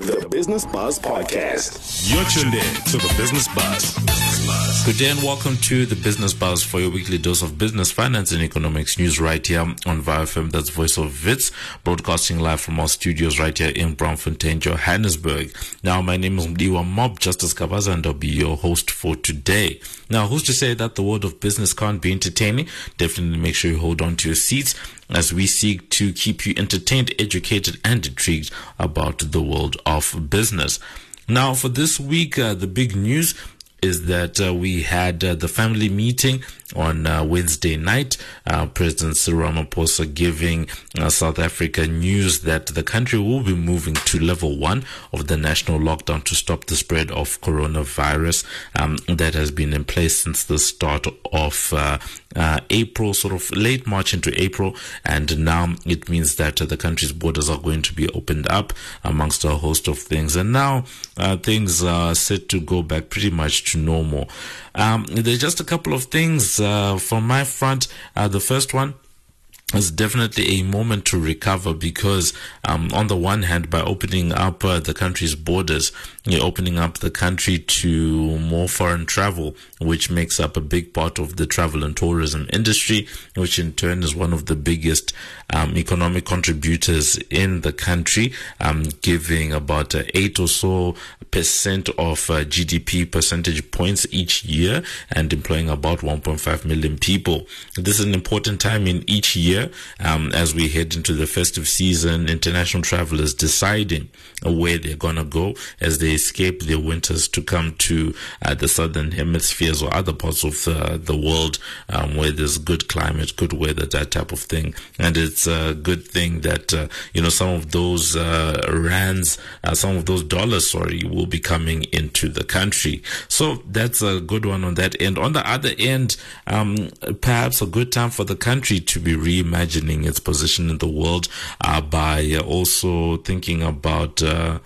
The Business Buzz Podcast. You're tuned in to the Business Buzz. Good day and welcome to the Business Buzz for your weekly dose of business, finance, and economics news right here on VFM. That's Voice of Wits, broadcasting live from our studios right here in Braamfontein, Johannesburg. Now, my name is Mdiwa Mob, Justice Kavaza, and I'll be your host for today. Now, who's to say that the world of business can't be entertaining? Definitely make sure you hold on to your seats as we seek to keep you entertained, educated, and intrigued about the world of business. Now, for this week, uh, the big news is that uh, we had uh, the family meeting on uh, Wednesday night. Uh, President Cyril Ramaphosa giving uh, South Africa news that the country will be moving to level one of the national lockdown to stop the spread of coronavirus um, that has been in place since the start of uh, uh, April, sort of late March into April, and now it means that the country's borders are going to be opened up amongst a host of things. And now uh, things are set to go back pretty much to normal. Um, there's just a couple of things from my front. Uh, the first one is definitely a moment to recover because, um, on the one hand, by opening up uh, the country's borders, you're opening up the country to more foreign travel, which makes up a big part of the travel and tourism industry, which in turn is one of the biggest um, economic contributors in the country, um, giving about uh, eight or so percent of uh, GDP percentage points each year and employing about 1.5 million people. This is an important time in each year. Um, as we head into the festive season, international travelers deciding where they're going to go as they escape their winters to come to uh, the southern hemispheres or other parts of uh, the world um, where there's good climate, good weather, that type of thing. And it's a good thing that, uh, you know, some of those uh, rands, uh, some of those dollars, sorry, will be coming into the country. So that's a good one on that end. On the other end, um, perhaps a good time for the country to be reimagining its position in the world uh, by also thinking about uh,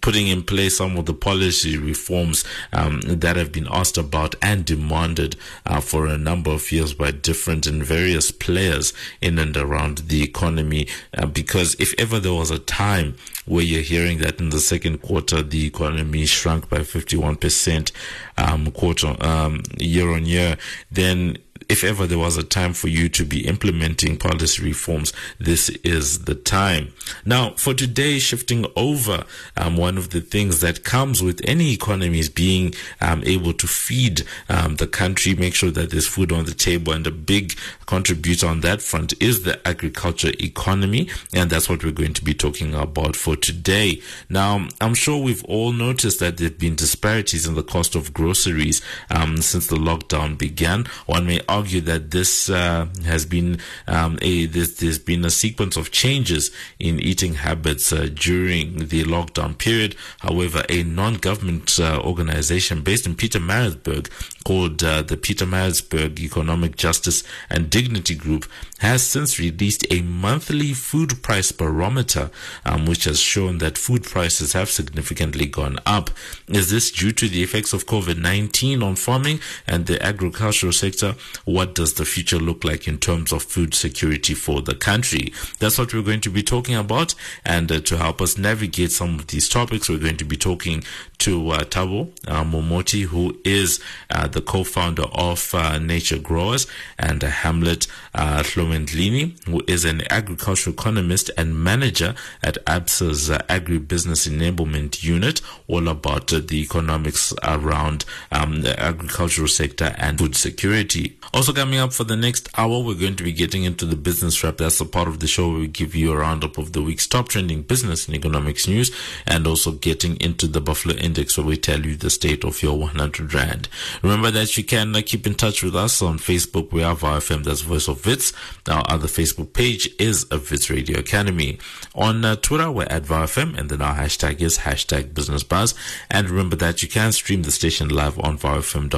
putting in place some of the policy reforms um, that have been asked about and demanded uh, for a number of years by different and various players in and around the economy. Uh, because if ever there was a time where you're hearing that in the second quarter the economy shrunk by 51% um, quarter um, year on year, then if ever there was a time for you to be implementing policy reforms, this is the time. Now, for today, shifting over, um, one of the things that comes with any economy is being um, able to feed um, the country, make sure that there's food on the table, and a big contributor on that front is the agriculture economy, and that's what we're going to be talking about for today. Now, I'm sure we've all noticed that there have been disparities in the cost of groceries um, since the lockdown began. One may argue that this uh, has been um, a this, there's been a sequence of changes in eating habits uh, during the lockdown period. However, a non-government uh, organization based in Pietermaritzburg called uh, the Pietermaritzburg Economic Justice and Dignity Group has since released a monthly food price barometer, um, which has shown that food prices have significantly gone up. Is this due to the effects of COVID-19 on farming and the agricultural sector? What does the future look like in terms of food security for the country? That's what we're going to be talking about. And uh, to help us navigate some of these topics, we're going to be talking to uh, Thabo uh, Momoti, who is uh, the co-founder of uh, Nature Growers, and Hamlet uh, Hlomendlini, who is an agricultural economist and manager at ABSA's uh, Agribusiness Enablement Unit, all about uh, the economics around um, the agricultural sector and food security. Also coming up for the next hour, we're going to be getting into the business wrap. That's a part of the show where we give you a roundup of the week's top trending business and economics news, and also getting into the Buffalo Index where we tell you the state of your 100 Rand. Remember that you can uh, keep in touch with us on Facebook. We are VFM, that's Voice of Wits. Our other Facebook page is a Wits Radio Academy. On uh, Twitter, we're at VFM, and then our hashtag is hashtag Business Buzz. And remember that you can stream the station live on vfm.co.za.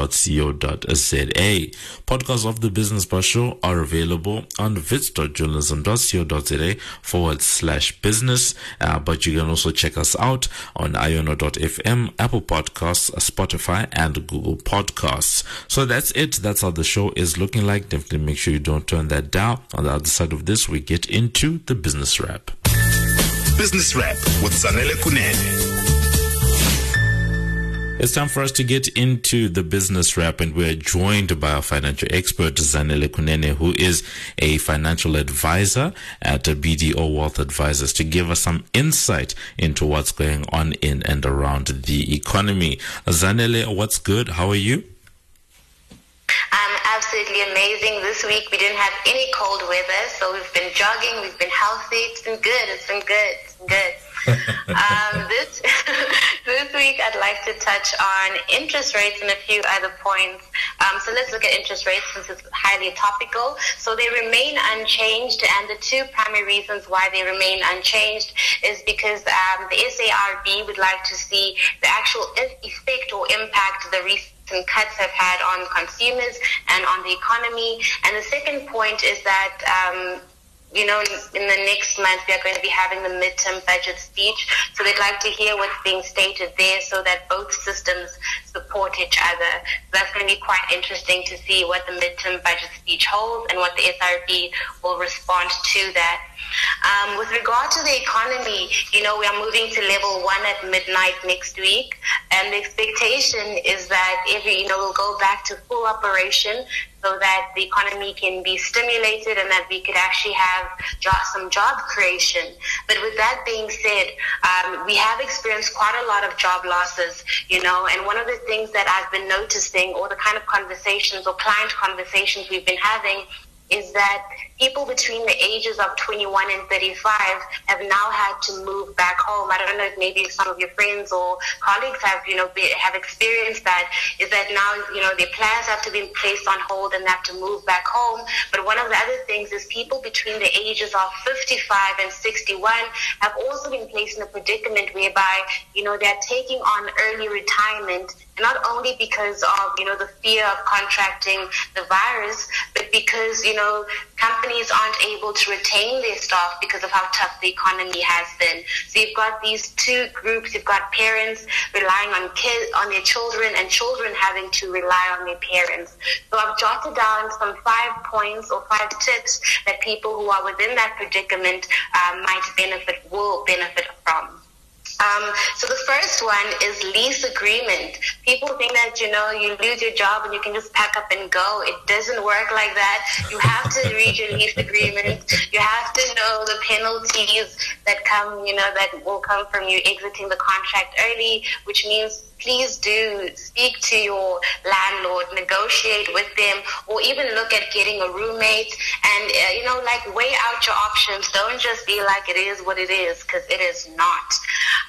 Podcasts of the Business Buzz Show are available on wits.journalism.co.za forward slash business. Uh, but you can also check us out on iono.fm, Apple Podcasts, Spotify, and Google Podcasts. So that's it. That's how the show is looking like. Definitely make sure you don't turn that down. On the other side of this, we get into the business wrap. Business Wrap with Zanele Kunene. It's time for us to get into the business wrap, and we're joined by our financial expert, Zanele Kunene, who is a financial advisor at BDO Wealth Advisors, to give us some insight into what's going on in and around the economy. Zanele, what's good? How are you? Absolutely amazing. This week we didn't have any cold weather, so we've been jogging, we've been healthy. It's been good. It's been good. It's been good. um, this this week, I'd like to touch on interest rates and a few other points. Um, so let's look at interest rates since it's highly topical. So they remain unchanged, and the two primary reasons why they remain unchanged is because um, the SARB would like to see the actual effect or impact the recent cuts have had on consumers and on the economy. And the second point is that um, you know, in the next month we are going to be having the midterm budget speech. So they'd like to hear what's being stated there so that both systems support each other. So that's going to be quite interesting to see what the midterm budget speech holds and what the SRB will respond to that. Um, with regard to the economy, you know, we are moving to level one at midnight next week, and the expectation is that every, you know, we'll go back to full operation so that the economy can be stimulated and that we could actually have some job creation. But with that being said, um, we have experienced quite a lot of job losses, you know, and one of the things that I've been noticing or the kind of conversations or client conversations we've been having is that people between the ages of 21 and 35 have now had to move back home. I don't know if maybe some of your friends or colleagues have, you know, be, have experienced that. Is that now, you know, their plans have to be placed on hold and they have to move back home. But one of the other things is people between the ages of 55 and 61 have also been placed in a predicament whereby, you know, they're taking on early retirement not only because of you know the fear of contracting the virus, but because you know companies aren't able to retain their staff because of how tough the economy has been. So you've got these two groups. You've got parents relying on kids on their children, and children having to rely on their parents. So I've jotted down some five points or five tips that people who are within that predicament uh, might benefit will benefit from. Um, so the first one is lease agreement. People think that you know you lose your job and you can just pack up and go. It doesn't work like that. You have to read your lease agreement. You have to know the penalties that come, you know, that will come from you exiting the contract early, which means please do speak to your landlord, negotiate with them, or even look at getting a roommate and, uh, you know, like weigh out your options. Don't just be like it is what it is because it is not.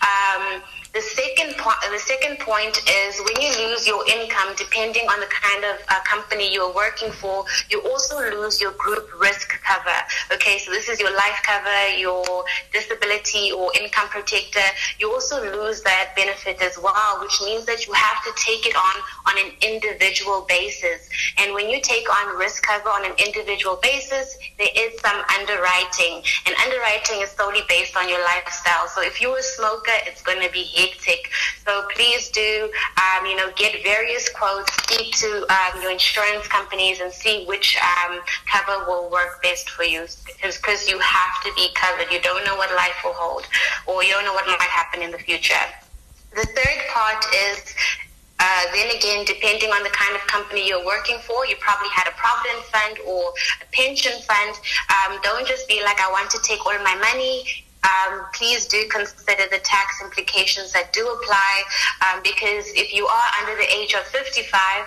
Um, the second point, the second point is when you lose your income, depending on the kind of uh, company you're working for, you also lose your group risk cover. Okay, so this is your life cover, your disability or income protector. You also lose that benefit as well, which means that you have to take it on on an individual basis. And when you take on risk cover on an individual basis, there is some underwriting, and underwriting is solely based on your lifestyle. So if you're a smoker, it's going to be hectic. So please do, um, you know, get various quotes, speak to um, your insurance companies and see which um, cover will work best for you because you have to be covered. You don't know what life will hold or you don't know what might happen in the future. The third part is uh, then again, depending on the kind of company you're working for, you probably had a provident fund or a pension fund. Um, don't just be like, I want to take all my money um, please do consider the tax implications that do apply um, because if you are under the age of 55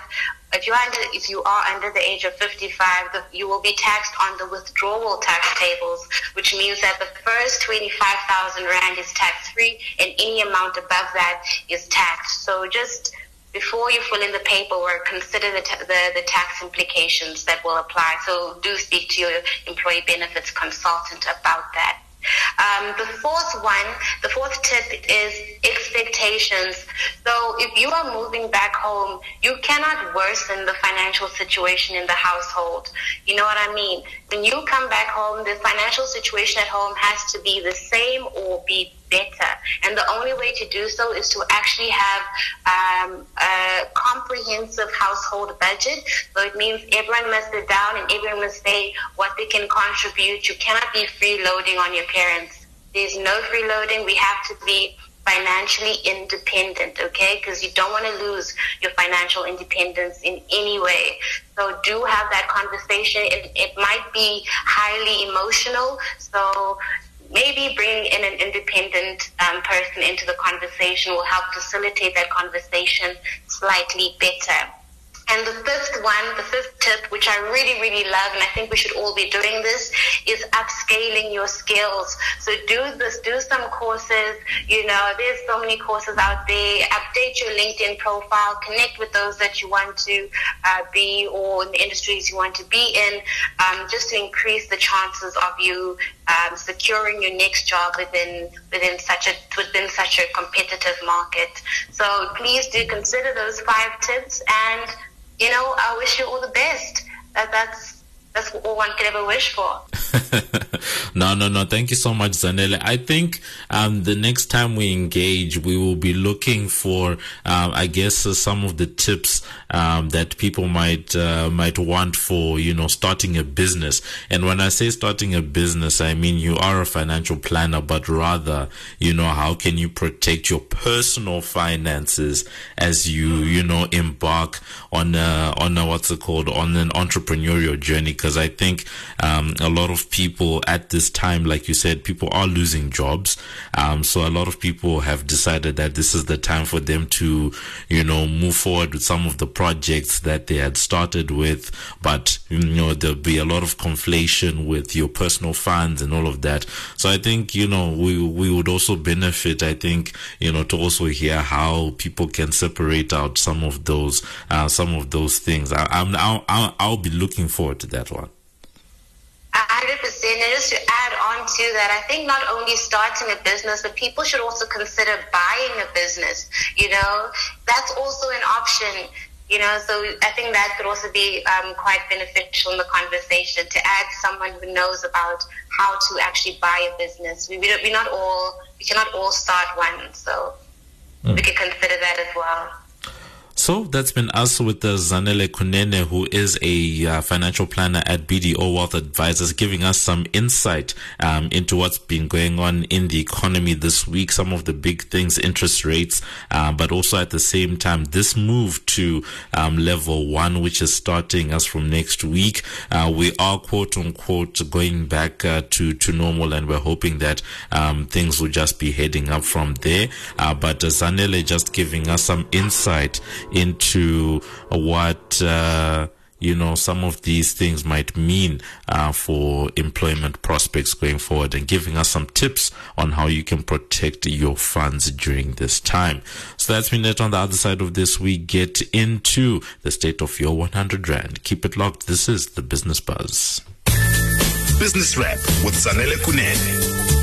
if you under if you are under the age of 55 the, you will be taxed on the withdrawal tax tables which means that the first 25,000 rand is tax free and any amount above that is taxed so just before you fill in the paperwork, consider the, t- the, the, tax implications that will apply. So do speak to your employee benefits consultant about that. Um, the fourth one, the fourth tip is expectations. So if you are moving back home, you cannot worsen the financial situation in the household. You know what I mean? When you come back home, the financial situation at home has to be the same or be better. And the only way to do so is to actually have um, a comprehensive household budget. So it means everyone must sit down and everyone must say what they can contribute. You cannot be freeloading on your parents There's no freeloading. We have to be financially independent, okay? Because you don't want to lose your financial independence in any way. So do have that conversation. It, it might be highly emotional. So maybe bringing in an independent um, person into the conversation will help facilitate that conversation slightly better. And the fifth one, the fifth tip, which I really, really love, and I think we should all be doing this, is upscaling your skills. So do this, do some courses. You know, there's so many courses out there. Update your LinkedIn profile, connect with those that you want to uh, be or in the industries you want to be in, um, just to increase the chances of you um, securing your next job within within such a within such a competitive market. So please do consider those five tips and you know, I wish you all the best. That that's that's all one could ever wish for. no, no, no. Thank you so much, Zanele. I think um, the next time we engage, we will be looking for, um, I guess, uh, some of the tips um, that people might uh, might want for, you know, starting a business. And when I say starting a business, I mean you are a financial planner, but rather, you know, how can you protect your personal finances as you, you know, embark on a, on a, what's it called, on an entrepreneurial journey? Because I think um, a lot of people at this time, like you said, people are losing jobs. Um, so a lot of people have decided that this is the time for them to, you know, move forward with some of the projects that they had started with. But, you know, there'll be a lot of conflation with your personal funds and all of that. So I think, you know, we, we would also benefit, I think, you know, to also hear how people can separate out some of those, uh, some of those things. I, I'm, I'll, I'll, I'll be looking forward to that one. 100%. And just to add on to that, I think not only starting a business, but people should also consider buying a business. You know, that's also an option. You know, so I think that could also be um, quite beneficial in the conversation to add someone who knows about how to actually buy a business. We, we, we not all, we cannot all start one, so mm. we could consider that as well. So that's been us with the Zanele Kunene, who is a uh, financial planner at BDO Wealth Advisors, giving us some insight um, into what's been going on in the economy this week, some of the big things, interest rates, uh, but also at the same time, this move to um, level one, which is starting us from next week. Uh, we are quote unquote going back uh, to, to normal, and we're hoping that um, things will just be heading up from there. Uh, but Zanele just giving us some insight into what uh, you know some of these things might mean uh, for employment prospects going forward and giving us some tips on how you can protect your funds during this time. So that's been it on the other side of this we get into the state of your 100 rand. Keep it locked. This is the business buzz. Business wrap with zanele kunene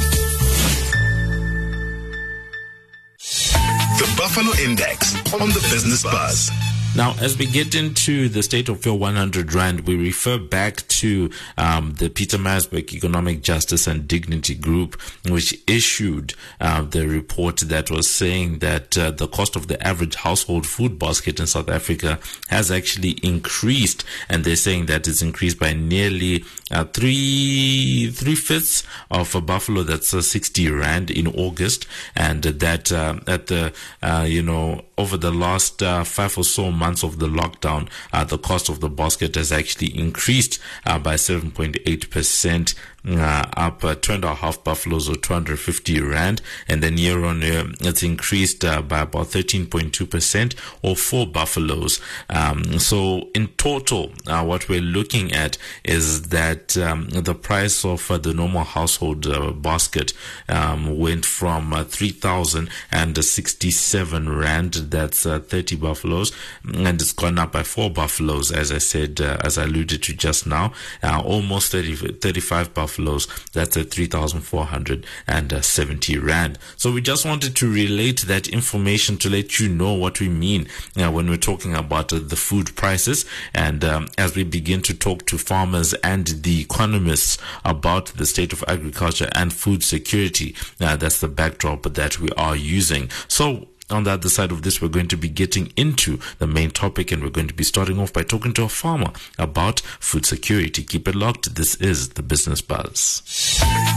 The Buffalo Index on the Business Buzz. Now, as we get into the state of your 100 Rand, we refer back to um, the Pietermaritzburg Economic Justice and Dignity Group, which issued uh, the report that was saying that uh, the cost of the average household food basket in South Africa has actually increased. And they're saying that it's increased by nearly uh, three three fifths of a buffalo that's uh, 60 rand in August, and that uh, at the uh, you know over the last uh, five or so months of the lockdown, uh, the cost of the basket has actually increased by 7.8 percent uh, up uh, two and a half buffaloes or 250 rand. And then year on year it's increased uh, by about 13.2% or four buffaloes. Um, so in total uh, what we're looking at is that um, the price of uh, the normal household uh, basket um, went from 3067 rand that's 30 buffaloes and it's gone up by four buffaloes as I said as I alluded to just now. Almost 30, 35 buffaloes flows. That's at 3,470 Rand. So we just wanted to relate that information to let you know what we mean know, when we're talking about uh, the food prices. And um, as we begin to talk to farmers and the economists about the state of agriculture and food security, uh, that's the backdrop that we are using. So on the other side of this, we're going to be getting into the main topic and we're going to be starting off by talking to a farmer about food security. Keep it locked. This is the Business Buzz.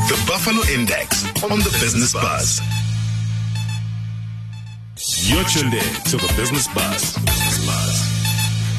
The Buffalo Index on the Business Buzz. You're tuned in to the Business Buzz. Business Buzz.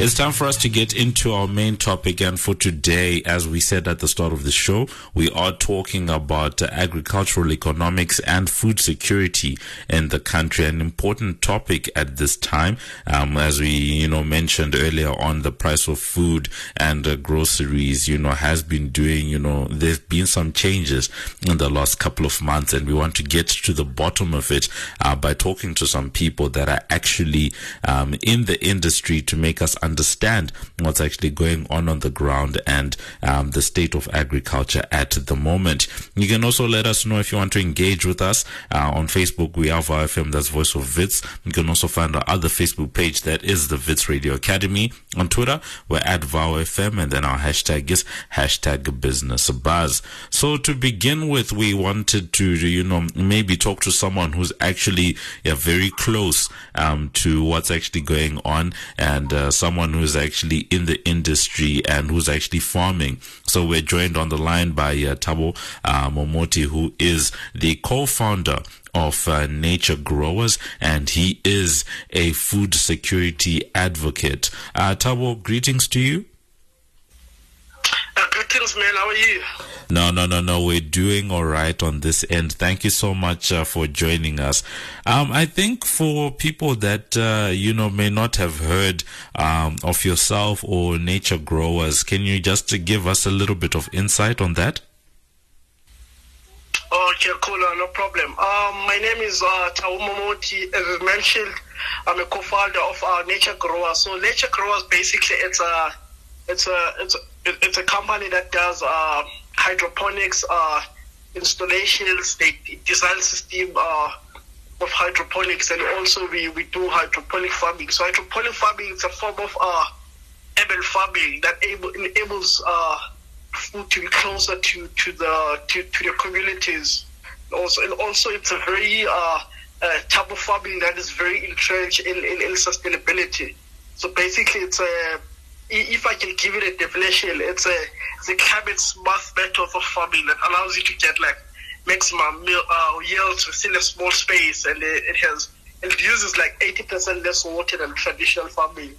It's time for us to get into our main topic. And for today, as we said at the start of the show, we are talking about agricultural economics and food security in the country. An important topic at this time, um, as we, you know, mentioned earlier on the price of food and uh, groceries, you know, has been doing, you know, there's been some changes in the last couple of months. And we want to get to the bottom of it uh, by talking to some people that are actually um, in the industry to make us understand understand what's actually going on on the ground and um, the state of agriculture at the moment. You can also let us know if you want to engage with us uh, on Facebook. We are VFM, that's Voice of Wits. You can also find our other Facebook page that is the Wits Radio Academy. On Twitter, we're at VowFM and then our hashtag is hashtag business buzz. So to begin with, we wanted to, you know, maybe talk to someone who's actually yeah, very close um, to what's actually going on and uh, someone someone who's actually in the industry and who's actually farming. So we're joined on the line by uh, Thabo uh, Momoti, who is the co-founder of uh, Nature Growers, and he is a food security advocate. Uh, Thabo, greetings to you. Greetings, man. How are you? No, no, no, no. We're doing all right on this end. Thank you so much uh, for joining us. Um, I think for people that, uh, you know, may not have heard um, of yourself or nature growers, can you just give us a little bit of insight on that? Okay, cool, uh, no problem. Um, my name is uh, Thabo Momoti. As mentioned, I'm a co-founder of uh, Nature Growers. So Nature Growers, basically, it's a, it's a, it's a, it's a company that does uh, hydroponics uh, installations. They design system uh, of hydroponics, and also we, we do hydroponic farming. So hydroponic farming is a form of uh, urban farming that able, enables uh, food to be closer to, to the to, to the communities. Also, and also it's a very uh, uh, type of farming that is very entrenched in, in, in sustainability. So basically, it's a if I can give it a definition, it's a it's a climate smart method of farming that allows you to get like maximum meal, uh, yields within a small space, and it, it has it uses like 80% less water than traditional farming.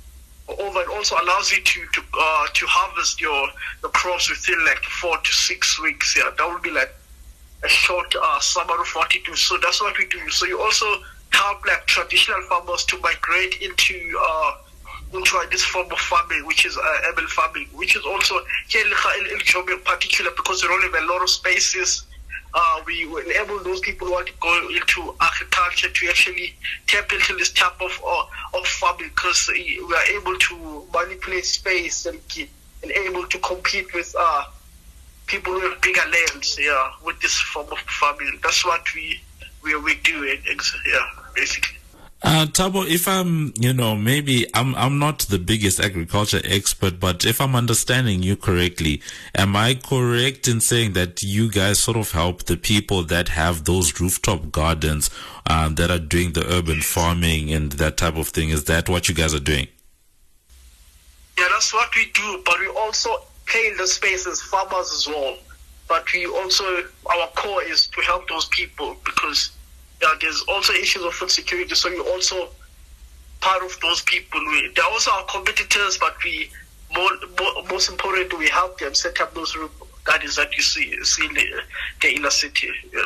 Over it also allows you to to uh, to harvest your the crops within like four to six weeks. Yeah, that would be like a short uh, summer of 42. So that's what we do. So you also help like traditional farmers to migrate into uh, into this form of farming, which is uh, urban farming, which is also here in in particular because we don't have a lot of spaces. Uh, we enable those people who want to go into agriculture to actually tap into this type of uh, of farming because we are able to manipulate space and, and able to compete with uh, people who have bigger lands. Yeah, with this form of farming, that's what we we we do. Yeah, basically. Uh, Thabo, if I'm, you know, maybe I'm, I'm not the biggest agriculture expert, but if I'm understanding you correctly, am I correct in saying that you guys sort of help the people that have those rooftop gardens, um, that are doing the urban farming and that type of thing? Is that what you guys are doing? Yeah, that's what we do, but we also play in the space as farmers as well. But we also, our core is to help those people because there's also issues of food security. So we're also part of those people. We, they're also our competitors, but we more, more most important we help them set up those gardens that you see, see in the, the inner city. Yeah.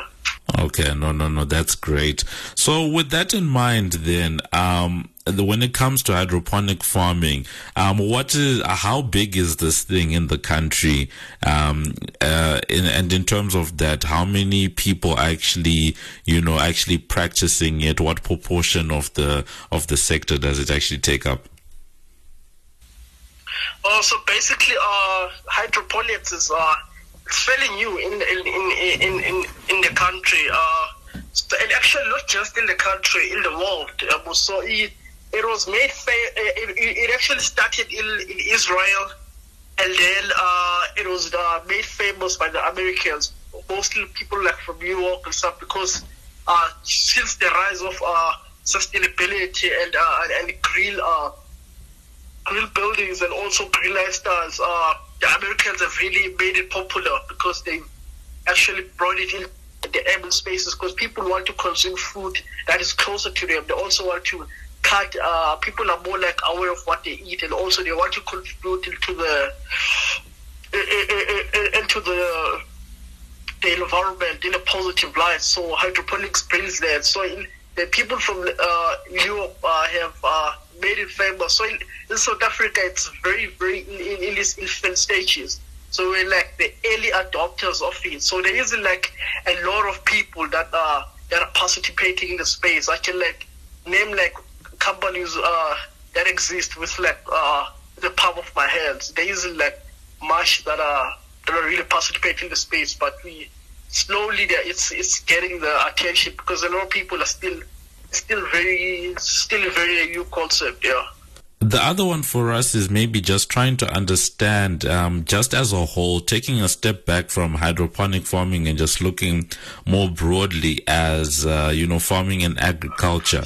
Okay, no, no, no, that's great. So, with that in mind, then, um, when it comes to hydroponic farming, um, what is, how big is this thing in the country? Um, uh, in, and in terms of that, how many people actually, you know, actually practicing it? What proportion of the of the sector does it actually take up? Oh, so basically, uh, hydroponics is uh it's fairly new in in in in in, in the country. Uh, so, and actually not just the country, in the world. Um, so it it was made. Fa- it, it actually started in in Israel, and then uh, it was uh, made famous by the Americans, mostly people like from New York and stuff, because uh, since the rise of uh, sustainability and uh, and, and green uh, green buildings and also green lifestyles. Uh, the Americans have really made it popular because they actually brought it in the urban spaces because people want to consume food that is closer to them. They also want to cut. Uh, people are more like aware of what they eat, and also they want to contribute into the into the the environment in a positive light. So hydroponics brings that. So in, the people from uh, Europe uh, have uh, made it famous. So in, in, South Africa, it's very, very in, in, in its infant stages. So we're like the early adopters of it. So there isn't like a lot of people that are that are participating in the space. I can like name like companies uh, that exist with like uh, the palm of my hands. There isn't like much that are that are really participating in the space, but we slowly it's it's getting the attention because a lot of people are still still very still very new concept. Yeah. The other one for us is maybe just trying to understand, um, just as a whole, taking a step back from hydroponic farming and just looking more broadly as, uh, you know, farming and agriculture.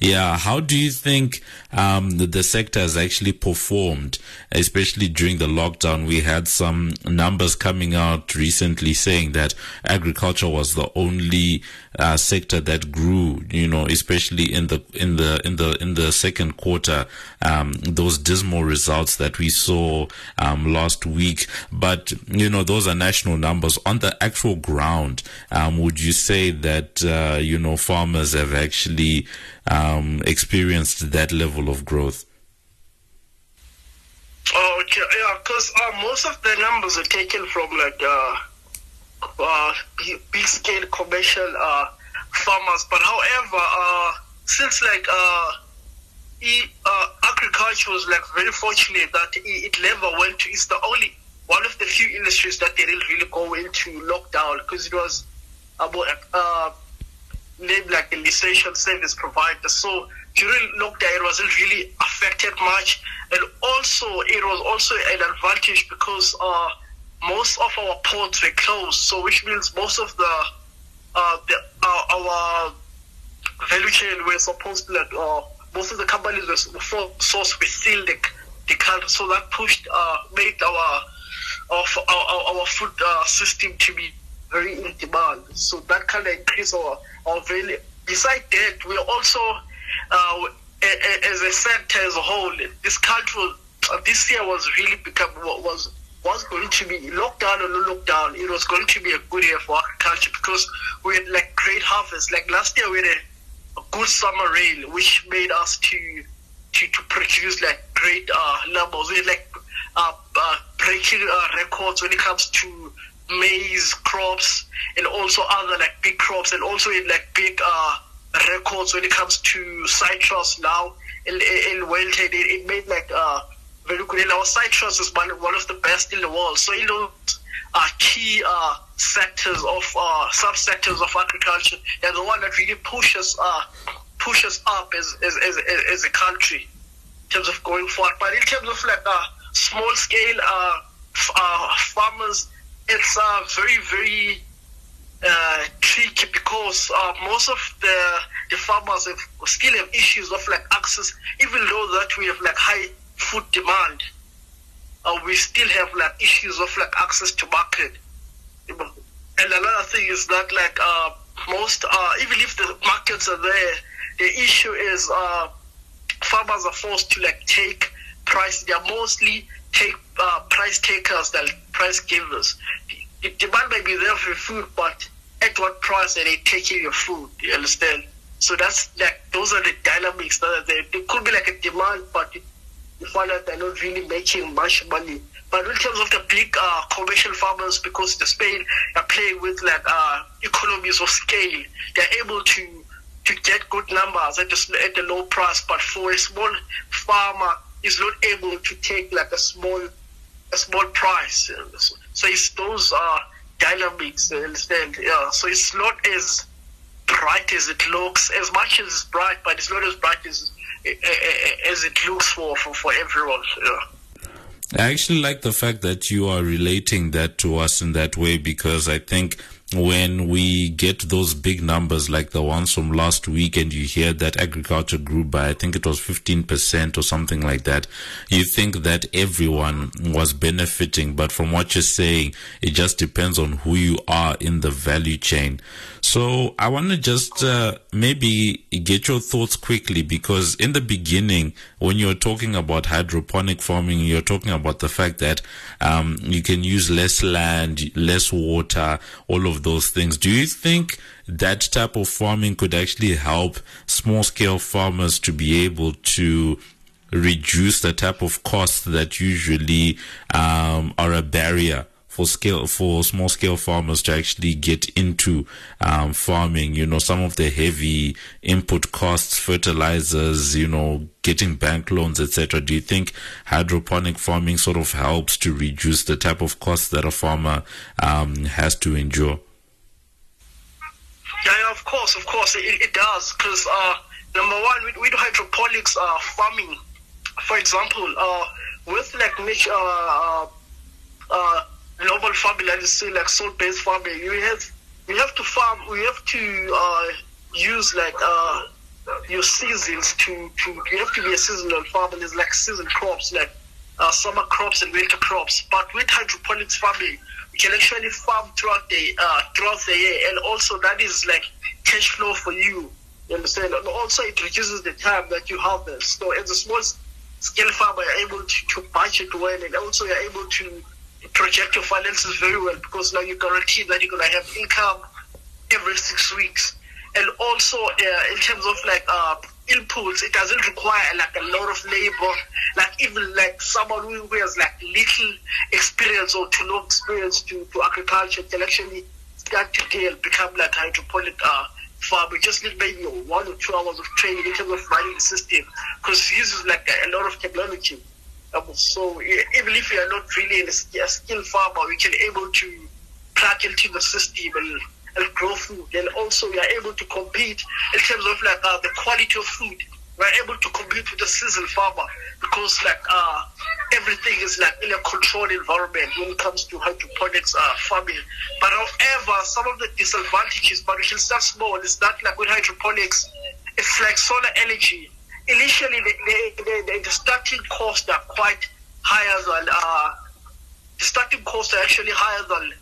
Yeah, how do you think um, the, the, sector has actually performed, especially during the lockdown? We had some numbers coming out recently saying that agriculture was the only uh, sector that grew. You know, especially in the in the in the in the second quarter, um, those dismal results that we saw um, last week. But you know, those are national numbers. On the actual ground, um, would you say that uh, you know farmers have actually um, experienced that level of growth? Oh, okay, yeah, because uh, most of the numbers are taken from like uh, uh, big scale commercial uh, farmers. But however, uh, since like uh, e, uh, agriculture was like very fortunate that it, never went to, it's the only one of the few industries that they didn't really go into lockdown because it was about uh, named like an essential service provider. So during lockdown, it wasn't really affected much, and also it was also an advantage because uh, most of our ports were closed. So which means most of the uh, the uh, our value chain were supposed to like uh, most of the companies were sourced within the the country. So that pushed uh, made our of our, our, food uh, system to be very in demand. So that kind of increase our our value Besides that, we also, uh, as a sector as a whole, this country, uh, this year was really become was was going to be lockdown or no lockdown. It was going to be a good year for agriculture because we had like great harvest. Like last year, we had a, a good summer rain, which made us to to, to produce like great uh, numbers. We had like uh, uh, breaking uh, records when it comes to maize crops and also other like big crops and also in like big uh, records when it comes to citrus now in in Wellington it, it made like uh very good and our citrus is one, one of the best in the world. So you know uh, key uh, sectors of uh, subsectors of agriculture they're the one that really pushes uh pushes up as as, as, as a country in terms of going forward. But in terms of like uh, small scale uh, f- uh farmers it's uh, very, very uh, tricky because uh, most of the the farmers have, still have issues of like access, even though that we have like high food demand, uh, we still have like issues of like access to market. And another thing is that like uh, most, uh, even if the markets are there, the issue is uh, farmers are forced to like take price. They are mostly take uh, price takers than price givers. The demand may be there for food, but at what price are they taking your food? You understand? So that's like those are the dynamics that are there. There could be like a demand, but you find out they're not really making much money. But in terms of the big uh, commercial farmers, because the Spain are playing with like uh, economies of scale, they're able to to get good numbers at the, at the low price. But for a small farmer, is not able to take like a small a small price. So it's those uh, dynamics, understand? Yeah. So it's not as bright as it looks, as much as it's bright, but it's not as bright as eh, eh, eh, as it looks for for, for everyone. Yeah. I actually like the fact that you are relating that to us in that way because I think when we get those big numbers like the ones from last week and you hear that agriculture grew by, I think it was 15% or something like that, you think that everyone was benefiting. But from what you're saying, it just depends on who you are in the value chain. So I want to just uh, maybe get your thoughts quickly because in the beginning, when you're talking about hydroponic farming, you're talking about the fact that um, you can use less land, less water, all of those things. Do you think that type of farming could actually help small scale farmers to be able to reduce the type of costs that usually um, are a barrier for scale for small scale farmers to actually get into um, farming. You know, some of the heavy input costs, fertilizers, you know, getting bank loans, etc. Do you think hydroponic farming sort of helps to reduce the type of costs that a farmer um, has to endure? Yeah, yeah, of course, of course, it, it does. Because uh, number one, with, with hydroponics uh, farming, for example, uh, with like niche, uh, uh, global farming, let us say like soil-based farming, you have you have to farm, we have to uh, use like uh, your seasons to, to you have to be a seasonal farmer. There's like season crops, like uh, summer crops and winter crops. But with hydroponics farming, actually farm throughout the uh, throughout the year, and also that is like cash flow for you. You understand? And also it reduces the time that you harvest. So as a small scale farmer, you're able to, to budget well, and also you're able to project your finances very well because now you guarantee that you're gonna have income every six weeks. And also uh, in terms of like uh, inputs, it doesn't require like a lot of labor. Like even like someone who has like little experience or to no experience to, to agriculture can actually start today and become like hydroponic uh, farmer. just need maybe one or two hours of training in terms of running the system because it uses like a, a lot of technology. Um, so even if you are not really a skilled farmer, we can able to plug into the system and, and grow food. And also we are able to compete in terms of like uh, the quality of food. We're able to compete with the seasonal farmer because like uh, everything is like in a controlled environment when it comes to hydroponics uh, farming. But however, some of the disadvantages, but we can start small, is that like with hydroponics, it's like solar energy initially the, the, the, the starting costs are quite higher than uh, the starting costs are actually higher than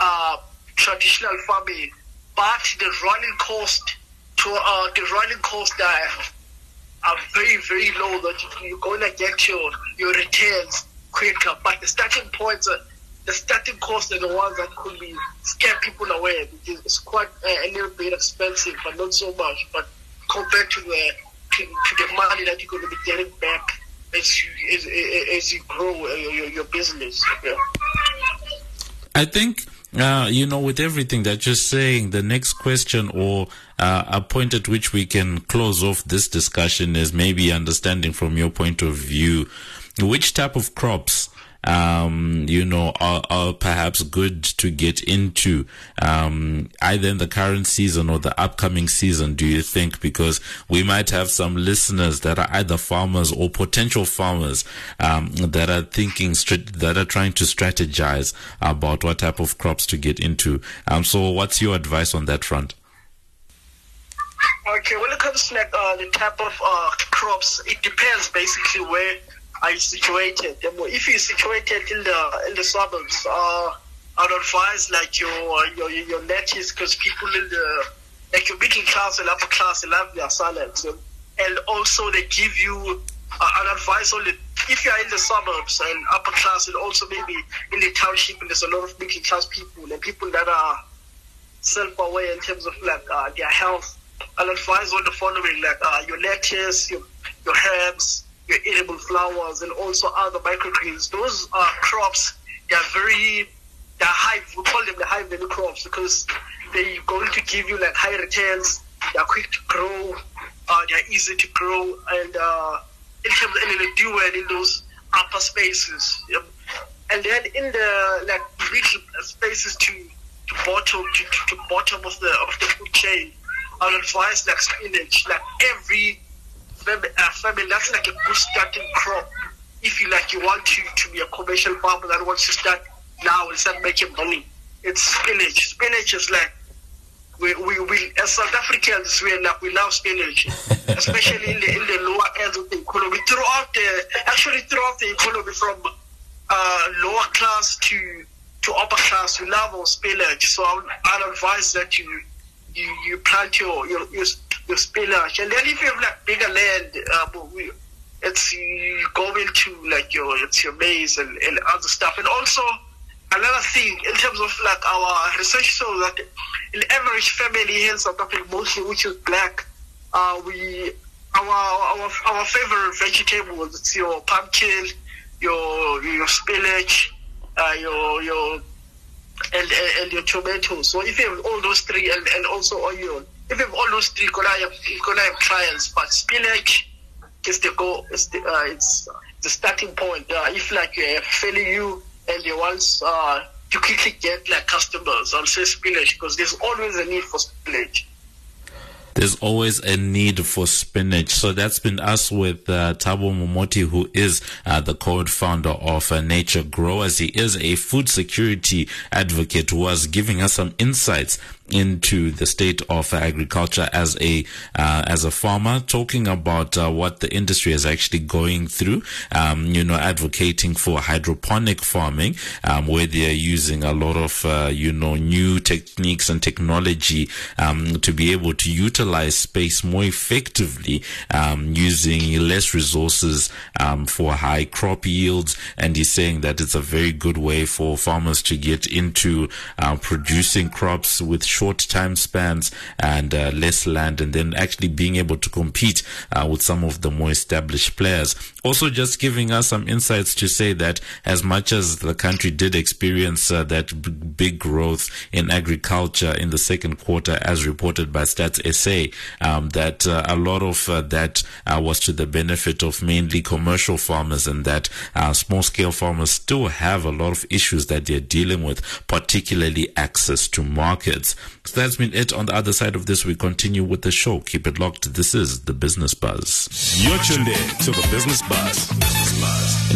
uh, traditional farming, but the running cost to uh, the running cost are, are very very low. That you're going to get your your returns quicker, but the starting points are the starting costs are the ones that could be scare people away because it's quite uh, a little bit expensive, but not so much. But compared to the to, to the money that you're going to be getting back as you as, as you grow your, your business. Yeah. I think. Uh, you know, with everything that you're saying, the next question or uh, a point at which we can close off this discussion is maybe understanding from your point of view which type of crops um, you know, are, are, perhaps good to get into, um, either in the current season or the upcoming season, do you think? Because we might have some listeners that are either farmers or potential farmers, um, that are thinking, that are trying to strategize about what type of crops to get into. Um, so what's your advice on that front? Okay, when it comes to like uh, the type of uh, crops, it depends basically where are you situated? If you're situated in the in the suburbs, uh, I'd advise like your your your lettuce because people in the like your middle class and upper class they love their salads, and also they give you uh, an advice on it. If you are in the suburbs and upper class, and also maybe in the township, and there's a lot of middle class people and people that are self-aware in terms of like uh, their health, I'll advise on the following: like uh, your lettuce, your your herbs your edible flowers and also other microgreens. Those are crops. They are very, they're high. We call them the high value crops because they're going to give you like high returns. They're quick to grow. Uh, they're easy to grow, and uh, in terms of, and they do well in those upper spaces. Yep. And then in the like middle spaces to to bottom to, to, to bottom of the of the food chain, I would advise like spinach. Like every family, uh, family, that's like a good starting crop. If you like, you want to, to be a commercial farmer that wants to start now and start making money. it's spinach. Spinach is like we, we, we as South Africans we like we love spinach, especially in the in the lower ends of the economy. Throughout the actually throughout the economy from uh, lower class to to upper class, we love our spinach. So I I'd advise that you you, you plant your, your your your spinach, and then if you have like bigger land, we, it's you go into like your it's your maize and, and other stuff, and also another thing in terms of like our research shows that in average family here South Africa, mostly which is black, uh, we our our our favorite vegetables it's your pumpkin, your your spinach, uh, your your and, and and your tomatoes. So if you have all those three and, and also onion, if you have all those three, gonna have gonna have clients. But spinach is the go. The uh, it's the starting point. Uh, if like you have fairly you and they want uh, to quickly get like customers, I'll say spinach because there's always a need for spinach. There's always a need for spinach. So that's been us with uh, Thabo Momoti, who is uh, the co-founder of uh, Nature Growers. He is a food security advocate who was giving us some insights into the state of agriculture as a uh, as a farmer, talking about uh, what the industry is actually going through. Um, you know, advocating for hydroponic farming, um, where they are using a lot of uh, you know new techniques and technology um, to be able to utilize space more effectively, um, using less resources um, for high crop yields. And he's saying that it's a very good way for farmers to get into uh, producing crops with short time spans and uh, less land, and then actually being able to compete uh, with some of the more established players. Also, just giving us some insights to say that as much as the country did experience uh, that b- big growth in agriculture in the second quarter, as reported by Stats SA, um, that uh, a lot of uh, that uh, was to the benefit of mainly commercial farmers, and that small scale farmers still have a lot of issues that they're dealing with, particularly access to markets. So that's been it on the other side of this. We continue with the show. Keep it locked. This is the Business Buzz. You're tuned in to the Business Buzz.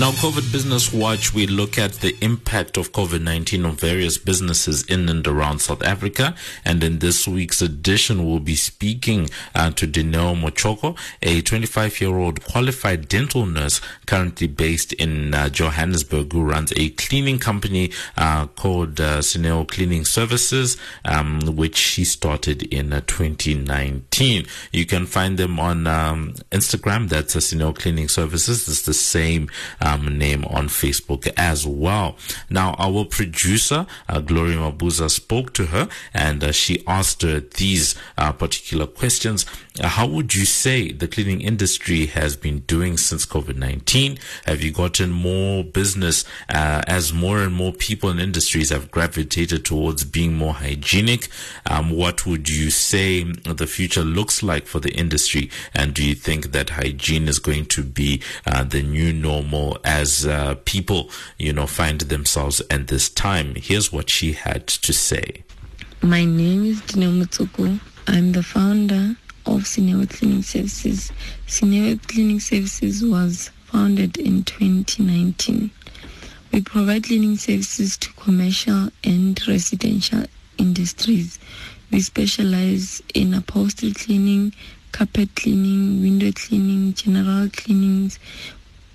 In our COVID Business Watch, we look at the impact of COVID 19 on various businesses in and around South Africa. And in this week's edition, we'll be speaking uh, to Dineo Mochoko, a 25 year old qualified dental nurse currently based in uh, Johannesburg, who runs a cleaning company uh, called uh, Sineo Cleaning Services. Um, which she started in uh, 2019. You can find them on um, Instagram. That's Sineo Cleaning Services. It's the same um, name on Facebook as well. Now, our producer, uh, Gloria Mabuza, spoke to her and uh, she asked her these uh, particular questions. Uh, how would you say the cleaning industry has been doing since COVID 19? Have you gotten more business uh, as more and more people in industries have gravitated towards being more hygienic? Um, what would you say the future looks like for the industry? And do you think that hygiene is going to be uh, the new normal as uh, people, you know, find themselves at this time? Here's what she had to say. My name is Dino Mutsuku. I'm the founder of Sineo Cleaning Services. Sineo Cleaning Services was founded in 2019. We provide cleaning services to commercial and residential industries. We specialize in upholstery cleaning, carpet cleaning, window cleaning, general cleanings,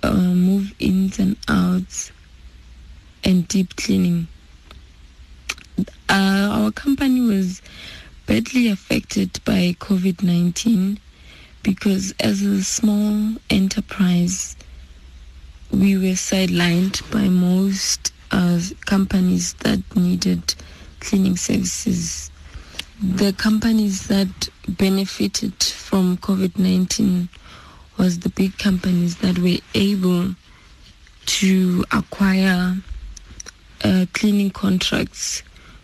uh, move ins and outs, and deep cleaning. Uh, our company was badly affected by COVID 19 because, as a small enterprise, we were sidelined by most uh, companies that needed cleaning services. The companies that benefited from COVID-19 was the big companies that were able to acquire uh, cleaning contracts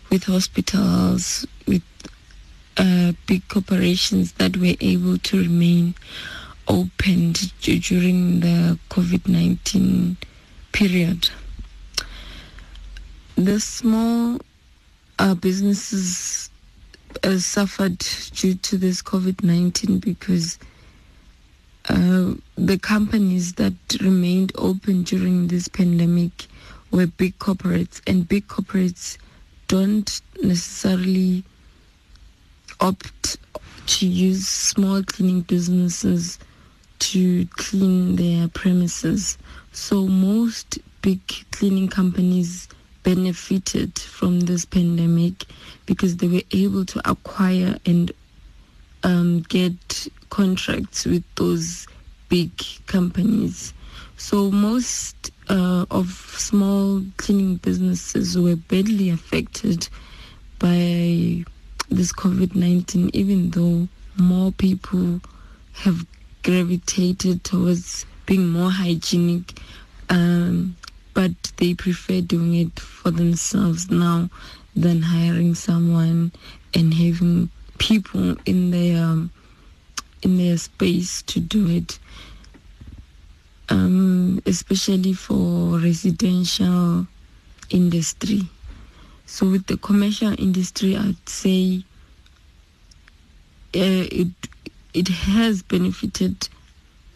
with hospitals, with uh, big corporations that were able to remain open during the COVID-19 period. The small our businesses uh, suffered due to this COVID 19 because uh, the companies that remained open during this pandemic were big corporates, and big corporates don't necessarily opt to use small cleaning businesses to clean their premises. So most big cleaning companies benefited from this pandemic because they were able to acquire and um, get contracts with those big companies. So most uh, of small cleaning businesses were badly affected by this COVID-19, even though more people have gravitated towards being more hygienic, um, but they prefer doing it for themselves now than hiring someone and having people in their um, in their space to do it. Um, especially for residential industry. So with the commercial industry, I'd say uh, it it has benefited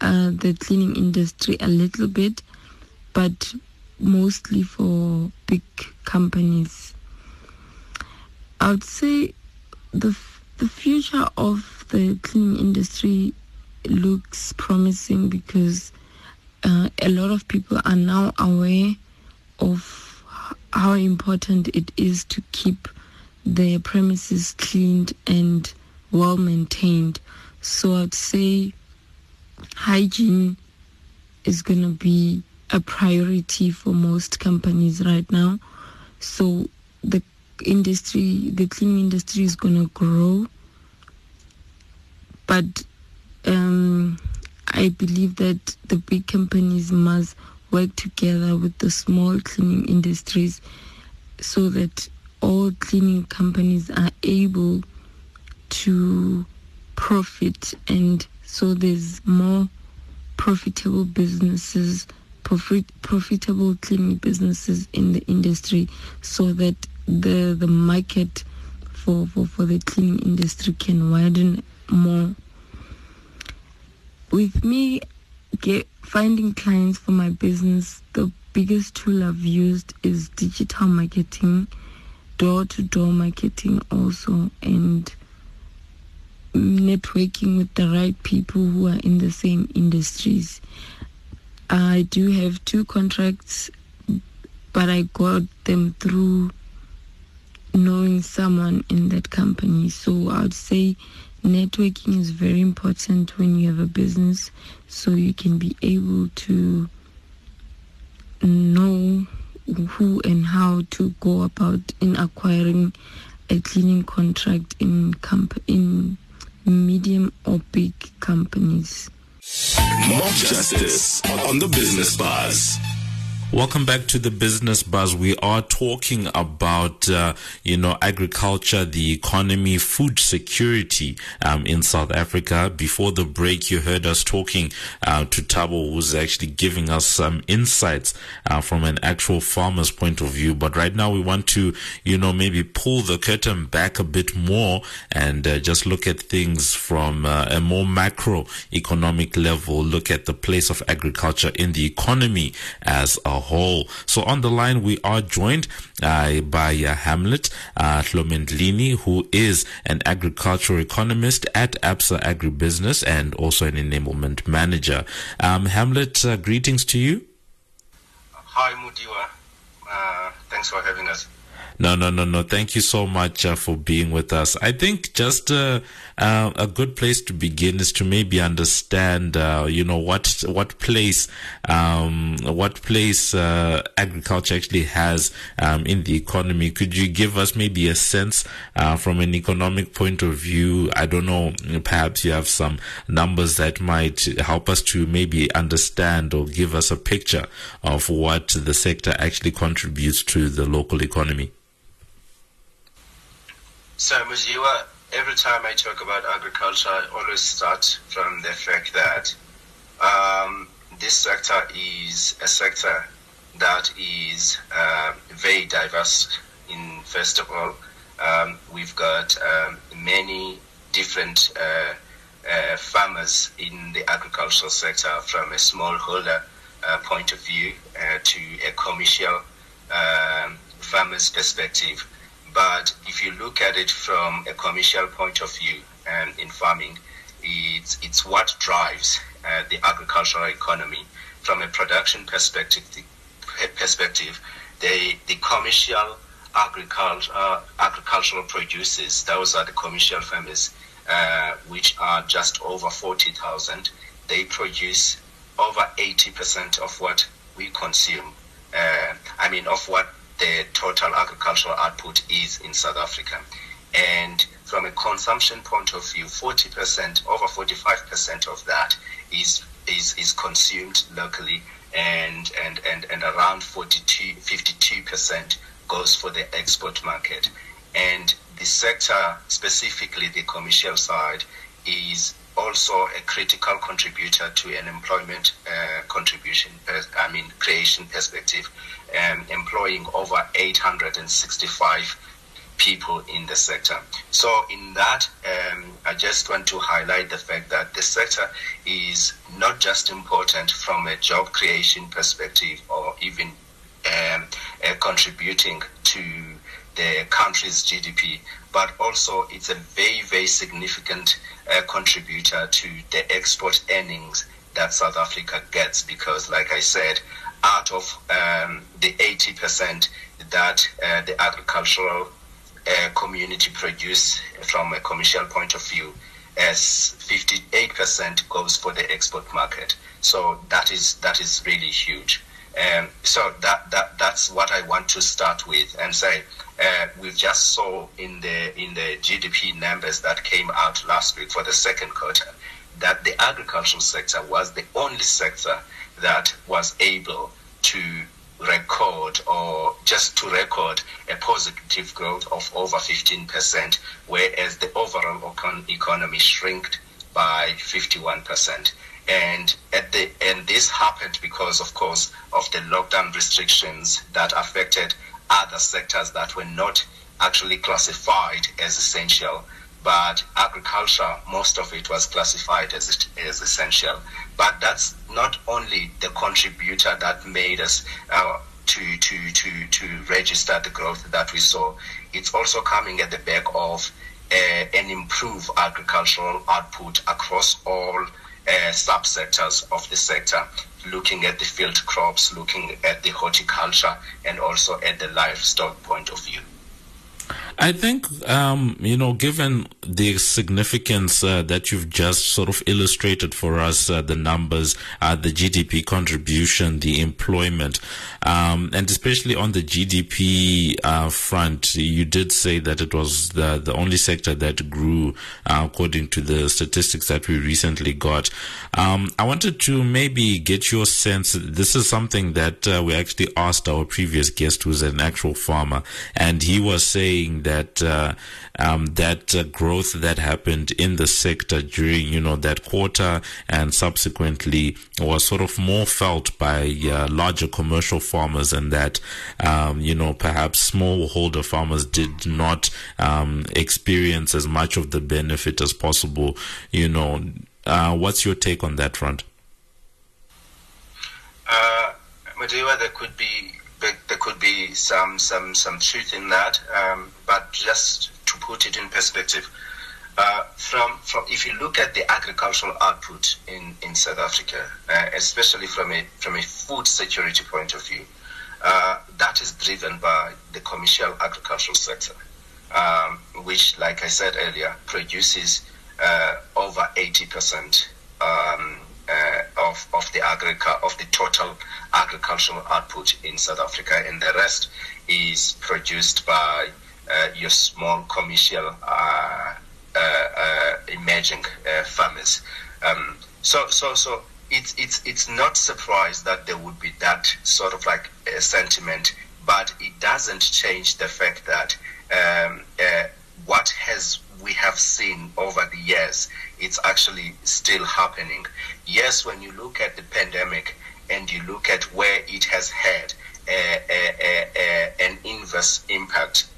uh, the cleaning industry a little bit, but mostly for big companies. I would say the the future of the cleaning industry looks promising because uh, a lot of people are now aware of how important it is to keep their premises cleaned and well maintained. So I'd say hygiene is going to be a priority for most companies right now. So the industry, the cleaning industry is going to grow. But um, I believe that the big companies must work together with the small cleaning industries so that all cleaning companies are able to profit and so there's more profitable businesses profit, profitable cleaning businesses in the industry so that the the market for, for, for the cleaning industry can widen more. With me get finding clients for my business the biggest tool i've used is digital marketing door-to-door marketing also and networking with the right people who are in the same industries. I do have two contracts but i got them through knowing someone in that company. So i would say networking is very important when you have a business so you can be able to know who and how to go about in acquiring a cleaning contract in comp- in medium or big companies. Mob Justice on the Business Buzz. Welcome back to the Business Buzz. We are talking about, uh, you know, agriculture, the economy, food security um, in South Africa. Before the break, you heard us talking uh, to Thabo, who's actually giving us some insights uh, from an actual farmer's point of view. But right now, we want to, you know, maybe pull the curtain back a bit more and uh, just look at things from uh, a more macro economic level. Look at the place of agriculture in the economy as whole. So on the line, we are joined uh, by uh, Hamlet uh, who is an agricultural economist at Absa Agribusiness and also an enablement manager. Um, Hamlet, uh, greetings to you. Hi, Mudiwa. Uh, thanks for having us. No, no, no, no. Thank you so much uh, for being with us. I think just uh, uh, a good place to begin is to maybe understand, uh, you know, what what place, um, what place uh, agriculture actually has um, in the economy. Could you give us maybe a sense uh, from an economic point of view? I don't know. Perhaps you have some numbers that might help us to maybe understand or give us a picture of what the sector actually contributes to the local economy. So, Muziwa, every time I talk about agriculture, I always start from the fact that um, this sector is a sector that is uh, very diverse. In first of all, um, we've got um, many different uh, uh, farmers in the agricultural sector, from a smallholder uh, point of view uh, to a commercial um, farmer's perspective But if you look at it from a commercial point of view um, in farming, it's, it's what drives uh, the agricultural economy from a production perspective. perspective the, the commercial agriculture, uh, agricultural producers, those are the commercial farmers, uh, which are just over 40,000. They produce over 80% of what we consume. Uh, I mean, of what the total agricultural output is in South Africa. And from a consumption point of view, 40%, over 45% of that is, is, is consumed locally and, and, and, and around 42, 52% goes for the export market. And the sector, specifically the commercial side, is also a critical contributor to an employment uh, contribution, uh, I mean, creation perspective, um, employing over 865 people in the sector. So, in that, um, I just want to highlight the fact that the sector is not just important from a job creation perspective or even um, uh, contributing to the country's GDP, but also it's a very, very significant uh, contributor to the export earnings that South Africa gets because, like I said, out of um, the 80% that uh, the agricultural uh, community produce from a commercial point of view, as 58% goes for the export market. So that is that is really huge. Um, so that, that that's what I want to start with and say uh, we just saw in the in the GDP numbers that came out last week for the second quarter that the agricultural sector was the only sector that was able to record or just to record a positive growth of over 15%, whereas the overall economy shrinked by 51% and at the and this happened because of course of the lockdown restrictions that affected other sectors that were not actually classified as essential. But agriculture most of it was classified as as essential. But that's not only the contributor that made us uh, to to to to register the growth that we saw. It's also coming at the back of uh, an improved agricultural output across all uh, subsectors of the sector, looking at the field crops, looking at the horticulture, and also at the livestock point of view. I think, um, you know, given the significance uh, that you've just sort of illustrated for us, uh, the numbers, uh, the GDP contribution, the employment, um, and especially on the GDP uh, front, you did say that it was the, the only sector that grew uh, according to the statistics that we recently got. Um, I wanted to maybe get your sense. This is something that uh, we actually asked our previous guest, who's an actual farmer, and he was saying that uh, um, that uh, growth that happened in the sector during you know that quarter and subsequently was sort of more felt by uh, larger commercial farmers, and that um, you know perhaps smallholder farmers did not um, experience as much of the benefit as possible. You know, uh, what's your take on that front? Uh, there could be there, could be some some some truth in that. Um, but just to put it in perspective, uh, from from if you look at the agricultural output in in South Africa, uh, especially from a from a food security point of view, uh, that is driven by the commercial agricultural sector, um, which, like I said earlier, produces uh, over eighty percent. Um, uh, of of the agric- of the total agricultural output in South Africa, and the rest is produced by uh, your small commercial uh, uh, emerging farmers. Um, so so so it's it's it's not surprised that there would be that sort of like a sentiment, but it doesn't change the fact that um, what has we have seen over the years, it's actually still happening. Yes, when you look at the pandemic and you look at where it has had a, a, a, an inverse impact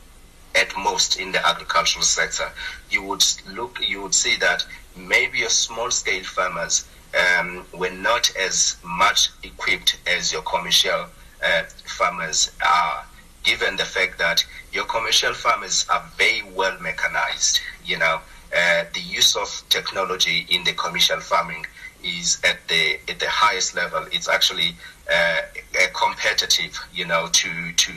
at most in the agricultural sector, you would look, you would see that maybe your small scale farmers um, were not as much equipped as your commercial uh, farmers are given the fact that your commercial farmers are very well mechanized. You know, uh, the use of technology in the commercial farming is at the at the highest level. It's actually uh, competitive, you know, to to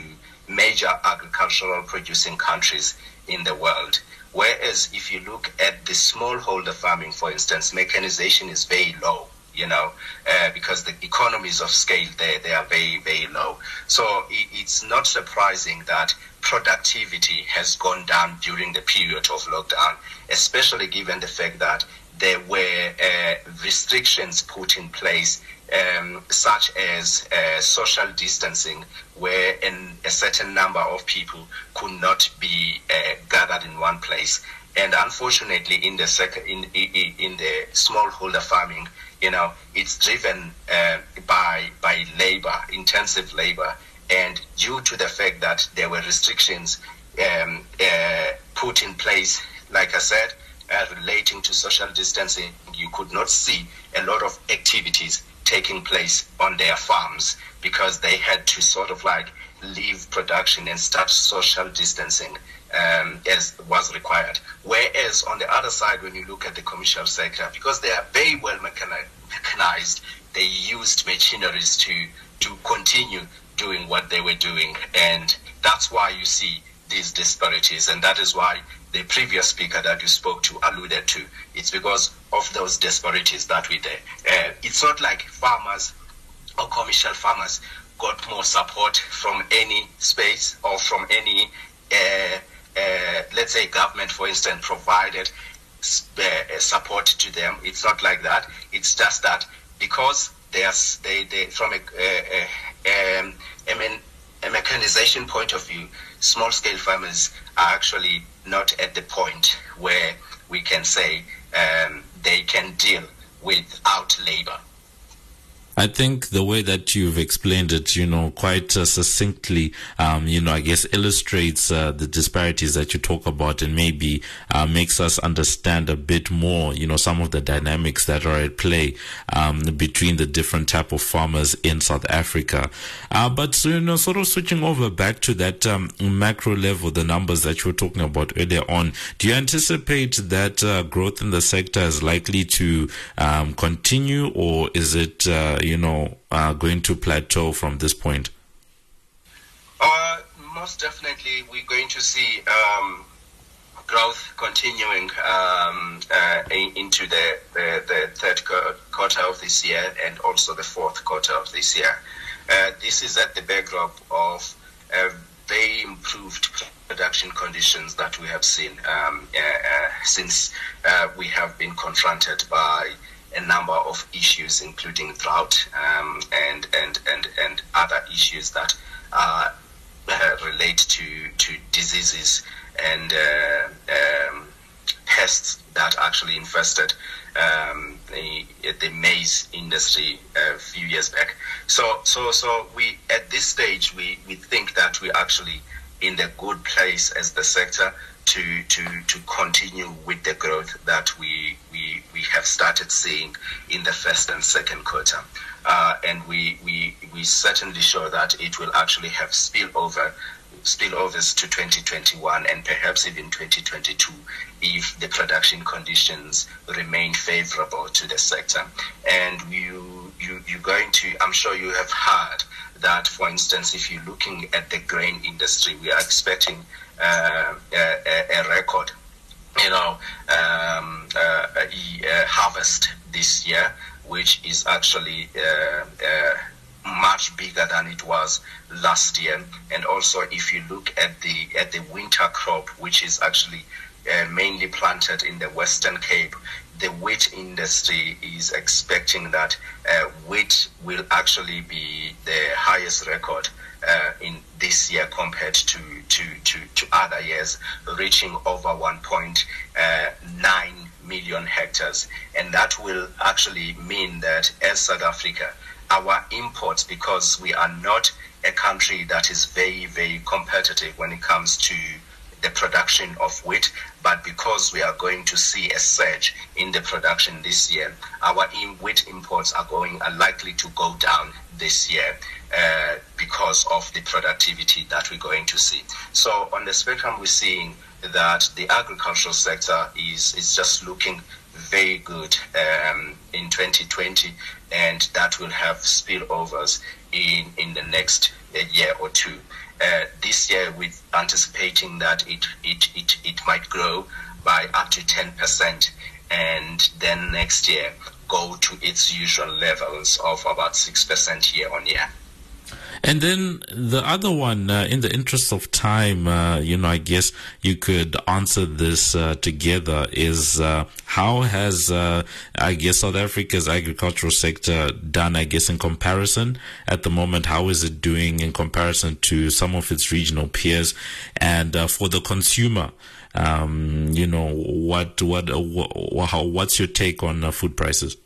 major agricultural producing countries in the world. Whereas if you look at the smallholder farming, for instance, mechanization is very low you know, uh, because the economies of scale there they are very very low. So it, it's not surprising that productivity has gone down during the period of lockdown, especially given the fact that there were uh, restrictions put in place, um, such as uh, social distancing, where in a certain number of people could not be uh, gathered in one place. And unfortunately, in the second, in, in, in the smallholder farming, you know, it's driven uh, by by labor, intensive labor, and due to the fact that there were restrictions um, uh, put in place, like I said, uh, relating to social distancing, you could not see a lot of activities taking place on their farms because they had to sort of like leave production and start social distancing um, as was required. Whereas on the other side, when you look at the commercial sector, because they are very well mechanized, they used machineries to to continue doing what they were doing, and that's why you see these disparities, and that is why the previous speaker that you spoke to alluded to. It's because of those disparities that we there. Uh, it's not like farmers or commercial farmers got more support from any space or from any, uh, uh, let's say, government, for instance, provided uh, support to them. It's not like that. It's just that because they are they, they from a, a, um, a mechanization point of view, small scale farmers are actually not at the point where we can say um, they can deal without labor. I think the way that you've explained it, you know, quite uh, succinctly, um, you know, I guess illustrates uh, the disparities that you talk about and maybe uh, makes us understand a bit more, you know, some of the dynamics that are at play um, between the different type of farmers in South Africa. Uh, but, you know, sort of switching over back to that um, macro level, the numbers that you were talking about earlier on, do you anticipate that uh, growth in the sector is likely to um, continue or is it uh, you know, uh, going to plateau from this point? Uh, most definitely, we're going to see um, growth continuing um, uh, into the, the, the, third quarter of this year and also the fourth quarter of this year. Uh, this is at the backdrop of very improved production conditions that we have seen um, uh, uh, since we have been confronted by a number of issues, including drought um, and, and, and, and other issues that uh, relate to, to diseases and uh, um, pests that actually infested um, the, the maize industry a few years back. So, so, so we at this stage we, we think that we actually in the good place as the sector to to to continue with the growth that we we we have started seeing in the first and second quarter, uh, and we we we certainly sure that it will actually have spillover spillovers to 2021 and perhaps even 2022 if the production conditions remain favorable to the sector. And you, you, you're going to, I'm sure you have heard that, for instance, if you're looking at the grain industry, we are expecting a, a, record, you know, um, uh, harvest this year, which is actually uh, much bigger than it was last year. And also, if you look at the at the winter crop, which is actually uh, mainly planted in the Western Cape, the wheat industry is expecting that uh, wheat will actually be the highest record uh, in this year compared to, to, to, to other years, reaching over 1.9 uh, hectares. And that will actually mean that as South Africa, our imports, because we are not a country that is very, very competitive when it comes to the production of wheat, but because we are going to see a surge in the production this year, our wheat imports are going are likely to go down this year uh, because of the productivity that we're going to see. So on the spectrum, we're seeing that the agricultural sector is is just looking very good um, in 2020, and that will have spillovers in in the next uh, year or two. Uh, this year, we're anticipating that it, it, it, it might grow by up to 10%, and then next year go to its usual levels of about 6% year on year. And then the other one, uh, in the interest of time, uh, you know, I guess you could answer this uh, together is uh, how has, uh, I guess, South Africa's agricultural sector done, I guess, in comparison at the moment? How is it doing in comparison to some of its regional peers? And uh, for the consumer, um, you know, what, what, what, how, what's your take on food prices?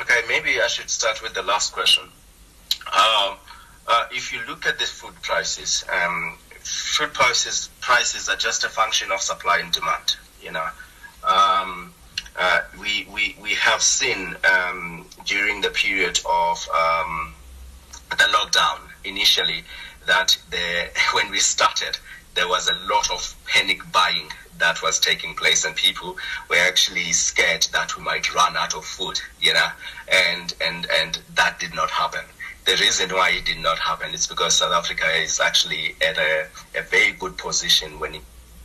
Okay, maybe I should start with the last question. Um, uh, if you look at the food prices, um, food prices prices are just a function of supply and demand. You know, um, uh, we, we we have seen um, during the period of um, the lockdown initially that the when we started there was a lot of panic buying that was taking place and people were actually scared that we might run out of food you know and and and that did not happen the reason why it did not happen is because South Africa is actually at a, a very good position when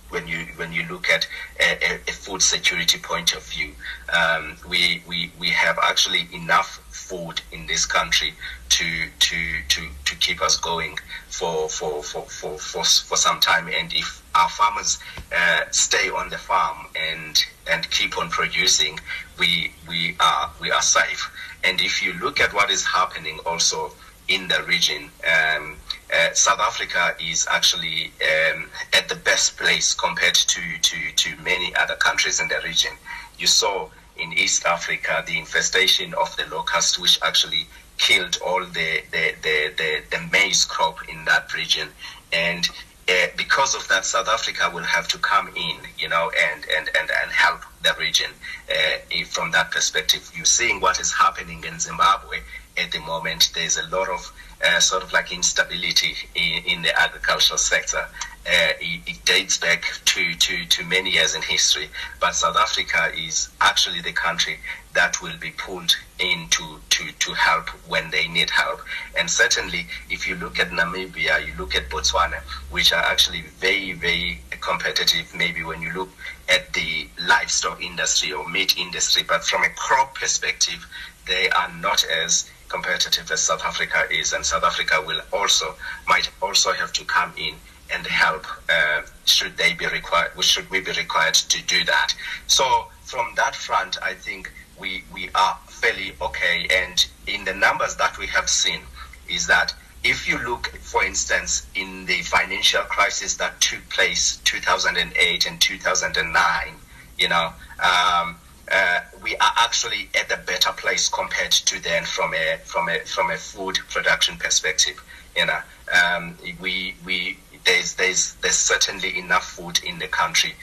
when you when you look at a, a food security point of view. Um, we, we we have actually enough food in this country to to to, to keep us going for for, for, for, for, for some time. And if our farmers uh, stay on the farm and and keep on producing, we we are we are safe. And if you look at what is happening also in the region, um, uh, South Africa is actually um, at the best place compared to, to, to many other countries in the region. You saw in East Africa the infestation of the locust, which actually killed all the, the, the, the, the maize crop in that region. And uh, because of that, South Africa will have to come in, you know, and, and, and, and help the region uh, from that perspective. You're seeing what is happening in Zimbabwe at the moment. There's a lot of uh, sort of like instability in, in the agricultural sector. Uh, it, it, dates back to, to, to many years in history, but South Africa is actually the country that will be pulled in to, to, to help when they need help. And certainly, if you look at Namibia, you look at Botswana, which are actually very, very competitive, maybe when you look at the livestock industry or meat industry, but from a crop perspective, they are not as competitive as South Africa is, and South Africa will also might also have to come in and help uh, should they be required should we be required to do that. So from that front i think we we are fairly okay. And in the numbers that we have seen is that if you look for instance in the financial crisis that took place 2008 and 2009 you know um, uh, we are actually at a better place compared to then from a from a from a food production perspective you know. Um, we we there's there's there's certainly enough food in the country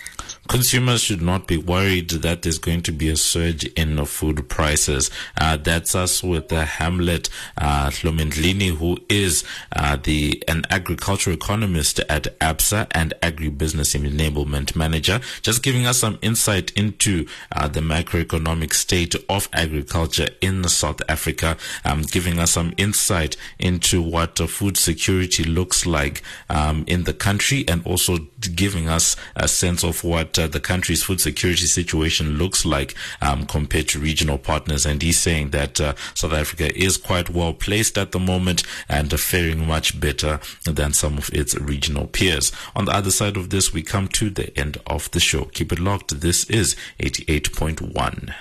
consumers should not be worried that there's going to be a surge in food prices. Uh, that's us with uh, Hamlet uh, Hlomendlini, who is uh, the an agricultural economist at ABSA and agribusiness enablement manager, just giving us some insight into uh, the macroeconomic state of agriculture in South Africa, um, giving us some insight into what uh, food security looks like um, in the country, and also giving us a sense of what uh, the country's food security situation looks like um, compared to regional partners. And he's saying that uh, South Africa is quite well placed at the moment and faring much better than some of its regional peers. On the other side of this, we come to the end of the show. Keep it locked. This is 88.1.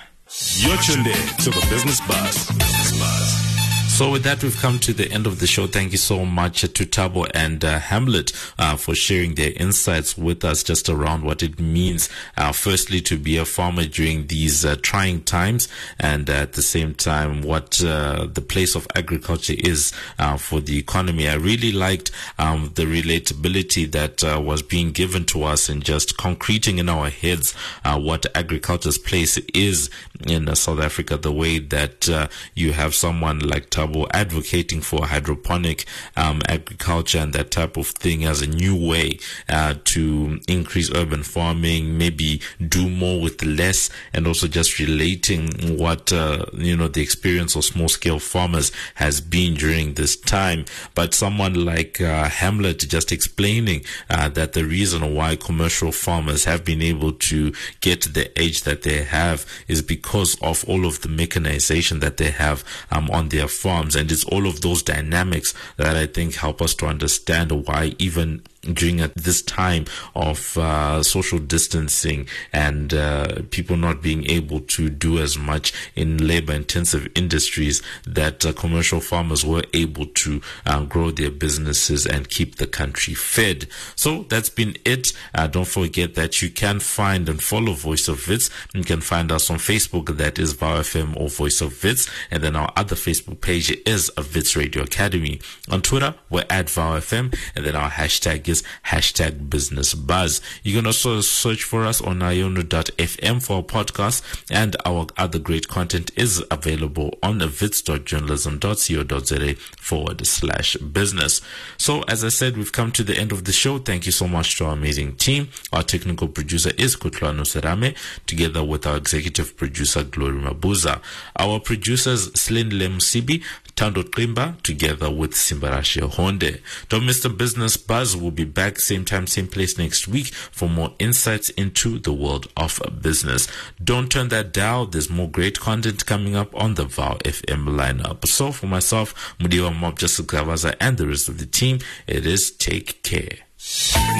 You're tuned in to the Business Buzz. Business. So with that, we've come to the end of the show. Thank you so much to Thabo and uh, Hamlet uh, for sharing their insights with us just around what it means, uh, firstly, to be a farmer during these uh, trying times, and at the same time, what uh, the place of agriculture is uh, for the economy. I really liked um, the relatability that was being given to us and just concreting in our heads what agriculture's place is in South Africa, the way that you have someone like Thabo advocating for hydroponic um, agriculture and that type of thing as a new way uh, to increase urban farming, maybe do more with less, and also just relating what uh, you know the experience of small scale farmers has been during this time. But someone like uh, Hamlet just explaining uh, that the reason why commercial farmers have been able to get the age that they have is because of all of the mechanization that they have um, on their and it's all of those dynamics that I think help us to understand why even during this time of uh, social distancing and uh, people not being able to do as much in labor intensive industries that uh, commercial farmers were able to uh, grow their businesses and keep the country fed. So that's been it. Uh, don't forget that you can find and follow Voice of Wits. You can find us on Facebook, that is VOW or Voice of Wits. And then our other Facebook page is a Wits Radio Academy. On Twitter, we're at VOW and then our hashtag is hashtag business buzz. You can also search for us on iono.fm for our podcast and our other great content is available on wits.journalism.co.za forward slash business. So as I said, we've come to the end of the show. Thank you so much to our amazing team. Our technical producer is Kutlano Serame together with our executive producer Glory Mabuza. Our producers Slin Lemsibi, Tando Krimba together with Simbarashi Honde. Don't miss the business buzz. We'll be back same time, same place next week for more insights into the world of business. Don't turn that dial. There's more great content coming up on the VOW FM lineup. So for myself, Mudiwa Mob Justice Gavaza and the rest of the team, it is take care.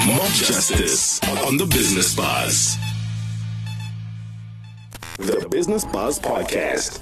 Mob Justice on the Business Buzz. The Business Buzz Podcast.